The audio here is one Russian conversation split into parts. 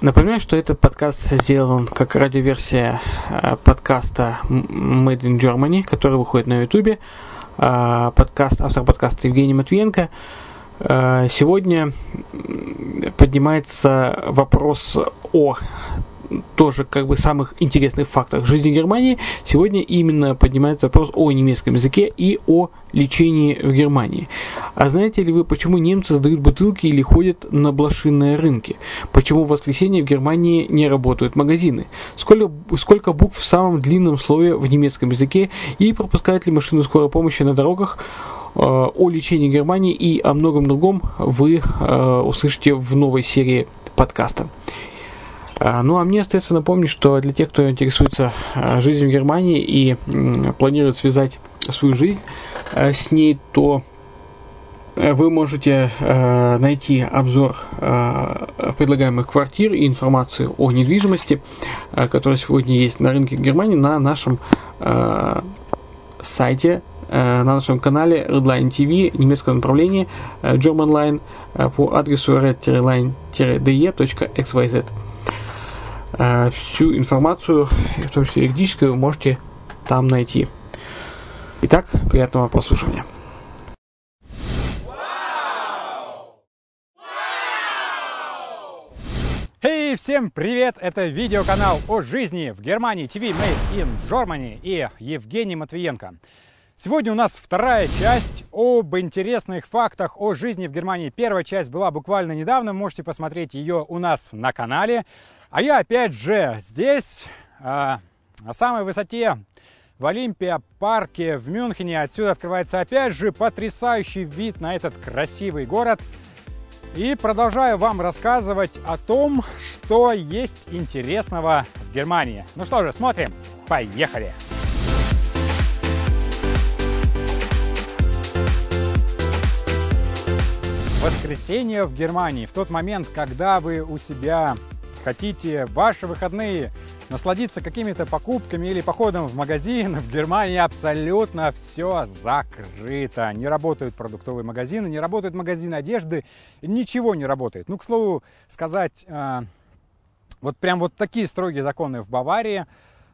Напоминаю, что этот подкаст сделан как радиоверсия э, подкаста Made in Germany, который выходит на YouTube. Э, подкаст, автор подкаста Евгений Матвиенко. Э, сегодня поднимается вопрос о тоже как бы самых интересных фактах жизни Германии, сегодня именно поднимается вопрос о немецком языке и о лечении в Германии. А знаете ли вы, почему немцы сдают бутылки или ходят на блошиные рынки? Почему в воскресенье в Германии не работают магазины? Сколько, сколько букв в самом длинном слове в немецком языке? И пропускают ли машины скорой помощи на дорогах? Э, о лечении Германии и о многом другом вы э, услышите в новой серии подкаста. А, ну а мне остается напомнить, что для тех, кто интересуется а, жизнью в Германии и планирует связать свою жизнь а, с ней, то вы можете найти обзор предлагаемых квартир и информацию о недвижимости, которая сегодня есть на рынке Германии на нашем сайте, на нашем канале Redline TV немецкого направления Germanline по адресу red-line-de.xyz. Э, всю информацию, в том числе юридическую, вы можете там найти. Итак, приятного прослушивания. Эй, hey, всем привет! Это видеоканал о жизни в Германии TV Made in Germany и Евгений Матвиенко. Сегодня у нас вторая часть об интересных фактах о жизни в Германии. Первая часть была буквально недавно, можете посмотреть ее у нас на канале. А я опять же здесь, а, на самой высоте, в Олимпия парке в Мюнхене. Отсюда открывается опять же потрясающий вид на этот красивый город. И продолжаю вам рассказывать о том, что есть интересного в Германии. Ну что же, смотрим. Поехали! Воскресенье в Германии. В тот момент, когда вы у себя хотите ваши выходные насладиться какими-то покупками или походом в магазин, в Германии абсолютно все закрыто. Не работают продуктовые магазины, не работают магазины одежды, ничего не работает. Ну, к слову сказать, а, вот прям вот такие строгие законы в Баварии.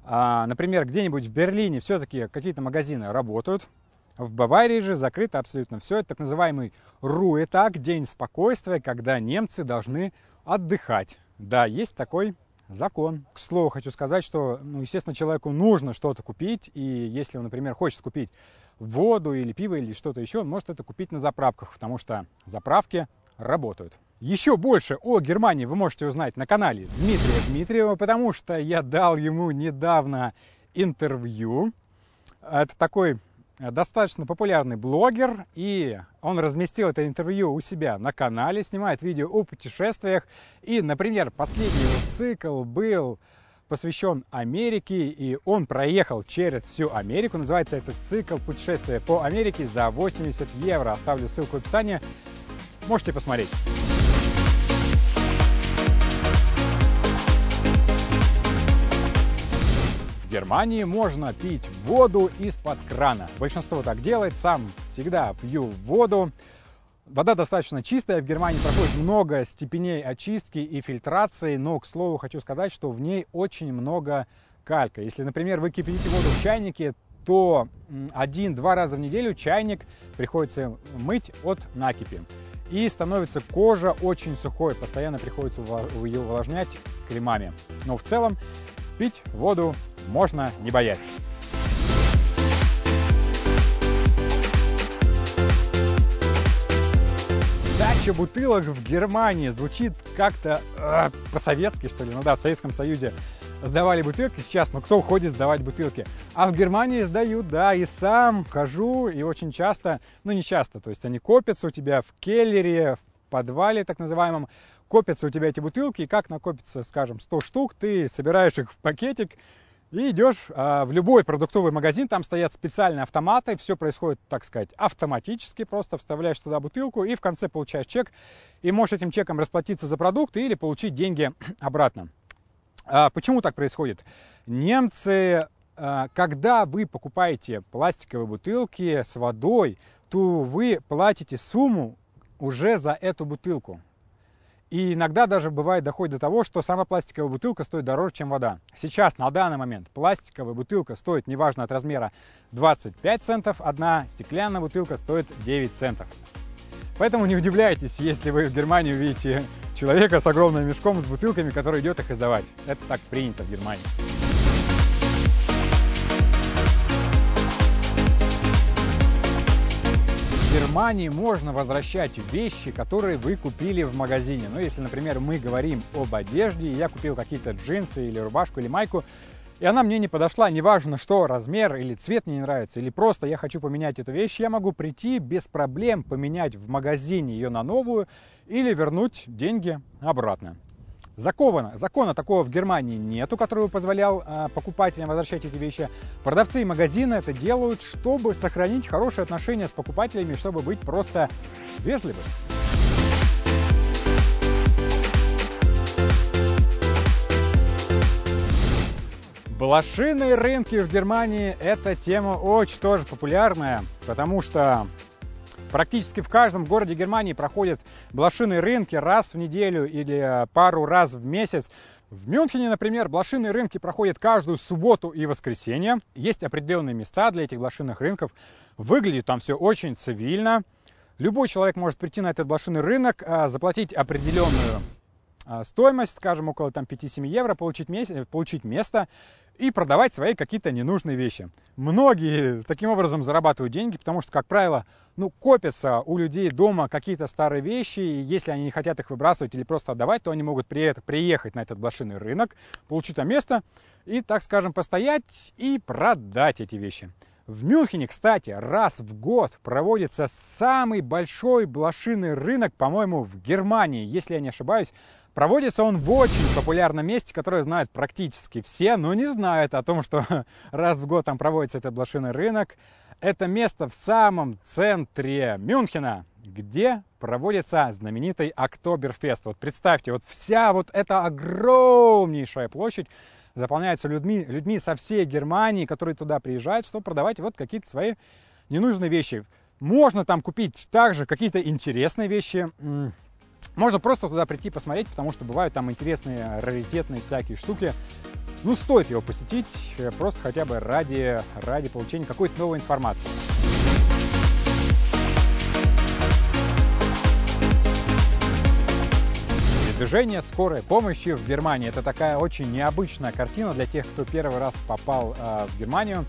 А, например, где-нибудь в Берлине все-таки какие-то магазины работают, в Баварии же закрыто абсолютно все. Это так называемый Руэтаг, день спокойствия, когда немцы должны отдыхать. Да, есть такой закон. К слову, хочу сказать, что, ну, естественно, человеку нужно что-то купить, и если он, например, хочет купить воду или пиво или что-то еще, он может это купить на заправках, потому что заправки работают. Еще больше о Германии вы можете узнать на канале Дмитрия Дмитриева, потому что я дал ему недавно интервью. Это такой достаточно популярный блогер, и он разместил это интервью у себя на канале, снимает видео о путешествиях. И, например, последний цикл был посвящен Америке, и он проехал через всю Америку. Называется этот цикл «Путешествие по Америке» за 80 евро. Оставлю ссылку в описании. Можете посмотреть. Германии можно пить воду из-под крана. Большинство так делает, сам всегда пью воду. Вода достаточно чистая, в Германии проходит много степеней очистки и фильтрации, но, к слову, хочу сказать, что в ней очень много калька. Если, например, вы кипятите воду в чайнике, то один-два раза в неделю чайник приходится мыть от накипи. И становится кожа очень сухой, постоянно приходится ее увлажнять кремами. Но в целом пить воду можно не боясь. Дача бутылок в Германии звучит как-то э, по-советски, что ли. Ну да, в Советском Союзе сдавали бутылки сейчас, но кто ходит сдавать бутылки? А в Германии сдают, да, и сам хожу, и очень часто, ну не часто, то есть они копятся у тебя в келлере, в подвале так называемом, копятся у тебя эти бутылки, и как накопится, скажем, 100 штук, ты собираешь их в пакетик, и идешь а, в любой продуктовый магазин, там стоят специальные автоматы, все происходит, так сказать, автоматически, просто вставляешь туда бутылку и в конце получаешь чек, и можешь этим чеком расплатиться за продукты или получить деньги обратно. А, почему так происходит? Немцы, а, когда вы покупаете пластиковые бутылки с водой, то вы платите сумму уже за эту бутылку. И иногда даже бывает доходит до того, что сама пластиковая бутылка стоит дороже, чем вода. Сейчас, на данный момент, пластиковая бутылка стоит, неважно от размера, 25 центов, одна стеклянная бутылка стоит 9 центов. Поэтому не удивляйтесь, если вы в Германии увидите человека с огромным мешком с бутылками, который идет их издавать. Это так принято в Германии. Германии можно возвращать вещи, которые вы купили в магазине. Ну, если, например, мы говорим об одежде, я купил какие-то джинсы или рубашку или майку, и она мне не подошла, неважно что, размер или цвет мне не нравится, или просто я хочу поменять эту вещь, я могу прийти без проблем поменять в магазине ее на новую или вернуть деньги обратно. Закона, закона такого в Германии нету, который позволял э, покупателям возвращать эти вещи. Продавцы и магазины это делают, чтобы сохранить хорошие отношения с покупателями, чтобы быть просто вежливым. Блошиные рынки в Германии – это тема очень тоже популярная, потому что Практически в каждом городе Германии проходят блошиные рынки раз в неделю или пару раз в месяц. В Мюнхене, например, блошиные рынки проходят каждую субботу и воскресенье. Есть определенные места для этих блошиных рынков. Выглядит там все очень цивильно. Любой человек может прийти на этот блошиный рынок, а, заплатить определенную стоимость, скажем, около там, 5-7 евро, получить, место, получить место и продавать свои какие-то ненужные вещи. Многие таким образом зарабатывают деньги, потому что, как правило, ну, копятся у людей дома какие-то старые вещи, и если они не хотят их выбрасывать или просто отдавать, то они могут при приехать на этот блошиный рынок, получить там место и, так скажем, постоять и продать эти вещи. В Мюнхене, кстати, раз в год проводится самый большой блошиный рынок, по-моему, в Германии, если я не ошибаюсь. Проводится он в очень популярном месте, которое знают практически все, но не знают о том, что раз в год там проводится этот блошиный рынок. Это место в самом центре Мюнхена, где проводится знаменитый Октоберфест. Вот представьте, вот вся вот эта огромнейшая площадь заполняется людьми, людьми со всей Германии, которые туда приезжают, чтобы продавать вот какие-то свои ненужные вещи. Можно там купить также какие-то интересные вещи, можно просто туда прийти посмотреть, потому что бывают там интересные, раритетные всякие штуки. Ну, стоит его посетить, э, просто хотя бы ради, ради получения какой-то новой информации. Движение скорой помощи в Германии. Это такая очень необычная картина для тех, кто первый раз попал э, в Германию.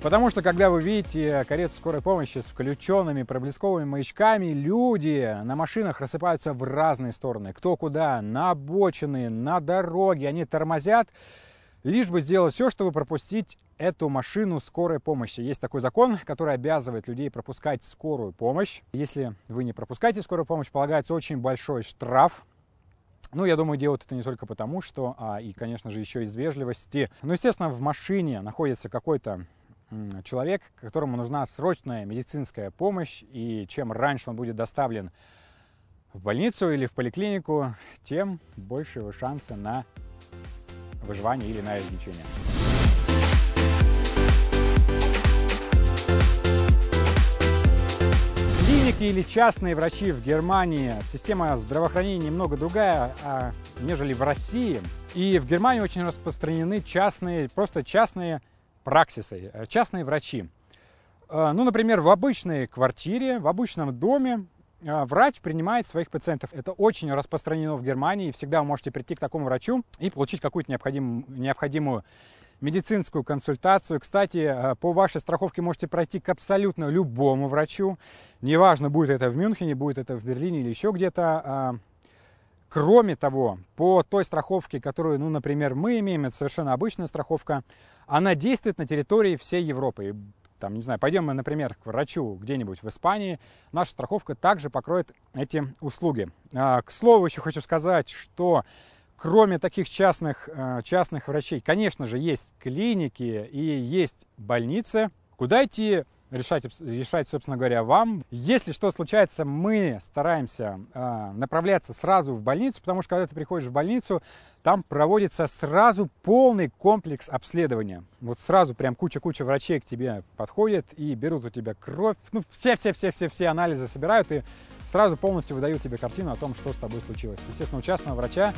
Потому что, когда вы видите карету скорой помощи с включенными проблесковыми маячками, люди на машинах рассыпаются в разные стороны. Кто куда, на обочины, на дороге, они тормозят, лишь бы сделать все, чтобы пропустить эту машину скорой помощи. Есть такой закон, который обязывает людей пропускать скорую помощь. Если вы не пропускаете скорую помощь, полагается очень большой штраф. Ну, я думаю, делают это не только потому, что, а, и, конечно же, еще из вежливости. Ну, естественно, в машине находится какой-то человек, которому нужна срочная медицинская помощь, и чем раньше он будет доставлен в больницу или в поликлинику, тем больше его шансы на выживание или на излечение. Клиники или частные врачи в Германии, система здравоохранения немного другая, а, нежели в России. И в Германии очень распространены частные, просто частные праксисы, э, частные врачи. Э, ну, например, в обычной квартире, в обычном доме э, врач принимает своих пациентов. Это очень распространено в Германии. Всегда вы можете прийти к такому врачу и получить какую-то необходимую, необходимую медицинскую консультацию. Кстати, по вашей страховке можете пройти к абсолютно любому врачу. Неважно, будет это в Мюнхене, будет это в Берлине или еще где-то. Кроме того, по той страховке, которую, ну, например, мы имеем, это совершенно обычная страховка, она действует на территории всей Европы. Там, не знаю, пойдем мы, например, к врачу где-нибудь в Испании, наша страховка также покроет эти услуги. А, к слову, еще хочу сказать, что кроме таких частных, э, частных врачей, конечно же, есть клиники и есть больницы, куда идти решать, решать, собственно говоря, вам. Если что случается, мы стараемся э, направляться сразу в больницу, потому что когда ты приходишь в больницу, там проводится сразу полный комплекс обследования. Вот сразу прям куча-куча врачей к тебе подходят и берут у тебя кровь, ну все-все-все-все-все анализы собирают и сразу полностью выдают тебе картину о том, что с тобой случилось. Естественно, у частного врача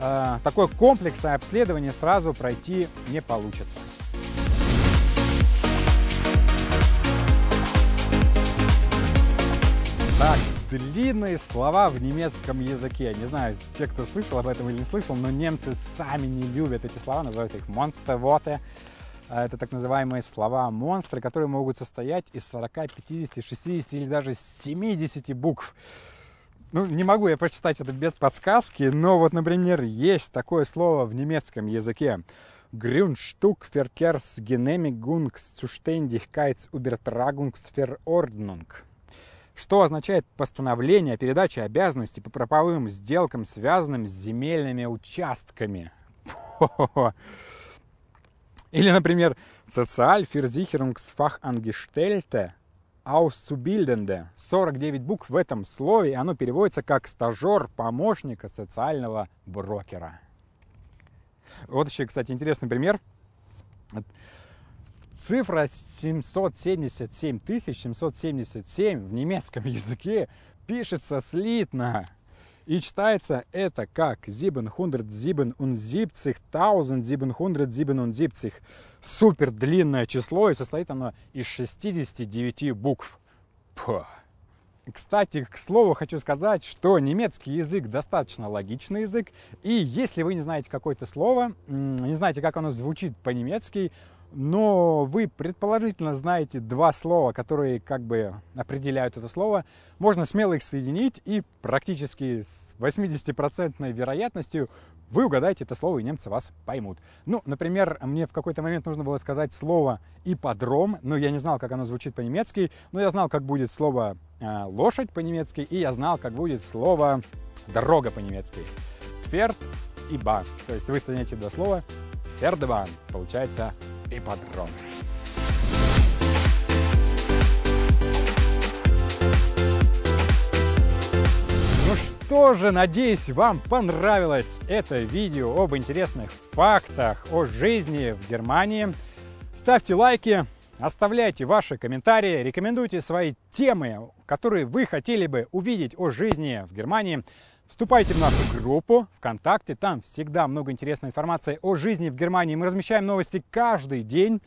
э, такое комплексное обследование сразу пройти не получится. Так, длинные слова в немецком языке. Не знаю, те, кто слышал об этом или не слышал, но немцы сами не любят эти слова, называют их монстервоте. Это так называемые слова монстры, которые могут состоять из 40, 50, 60 или даже 70 букв. Ну, не могу я прочитать это без подсказки, но вот, например, есть такое слово в немецком Grundstück Verkehrsgenehmigungszuständigkeitsübertragungsverordnung что означает постановление о передаче обязанностей по правовым сделкам, связанным с земельными участками. Или, например, Sozialversicherungsfachangestellte Auszubildende. 49 букв в этом слове, и оно переводится как стажер помощника социального брокера. Вот еще, кстати, интересный пример. Цифра 777 777 в немецком языке пишется слитно. И читается это как 777 Супер длинное число, и состоит оно из 69 букв. Пух. Кстати, к слову хочу сказать, что немецкий язык достаточно логичный язык, и если вы не знаете какое-то слово, не знаете, как оно звучит по-немецки, но вы предположительно знаете два слова, которые как бы определяют это слово, можно смело их соединить и практически с 80% вероятностью вы угадаете это слово, и немцы вас поймут. Ну, например, мне в какой-то момент нужно было сказать слово «ипподром», но я не знал, как оно звучит по-немецки, но я знал, как будет слово э, «лошадь» по-немецки, и я знал, как будет слово «дорога» по-немецки. «Ферд» и «бан». То есть вы соединяете два слова «фердебан». Получается ипподром. Ну что же, надеюсь, вам понравилось это видео об интересных фактах о жизни в Германии. Ставьте лайки, оставляйте ваши комментарии, рекомендуйте свои темы, которые вы хотели бы увидеть о жизни в Германии. Вступайте в нашу группу ВКонтакте, там всегда много интересной информации о жизни в Германии. Мы размещаем новости каждый день.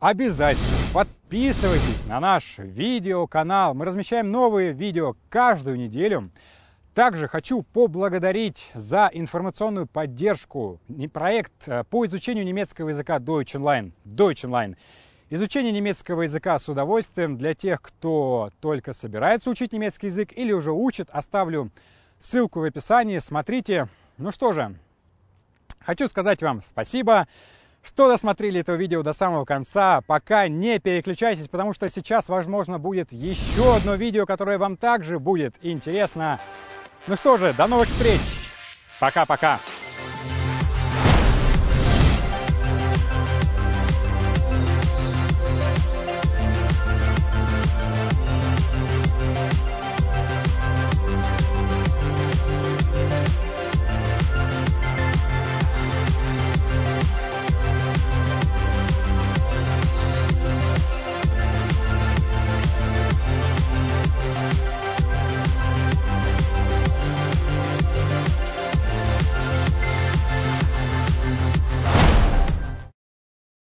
Обязательно подписывайтесь на наш видеоканал. Мы размещаем новые видео каждую неделю. Также хочу поблагодарить за информационную поддержку проект э, по изучению немецкого языка Deutsch Online. Deutsch Online. Изучение немецкого языка с удовольствием для тех, кто только собирается учить немецкий язык или уже учит. Оставлю Ссылку в описании, смотрите. Ну что же, хочу сказать вам спасибо, что досмотрели это видео до самого конца. Пока не переключайтесь, потому что сейчас, возможно, будет еще одно видео, которое вам также будет интересно. Ну что же, до новых встреч. Пока-пока.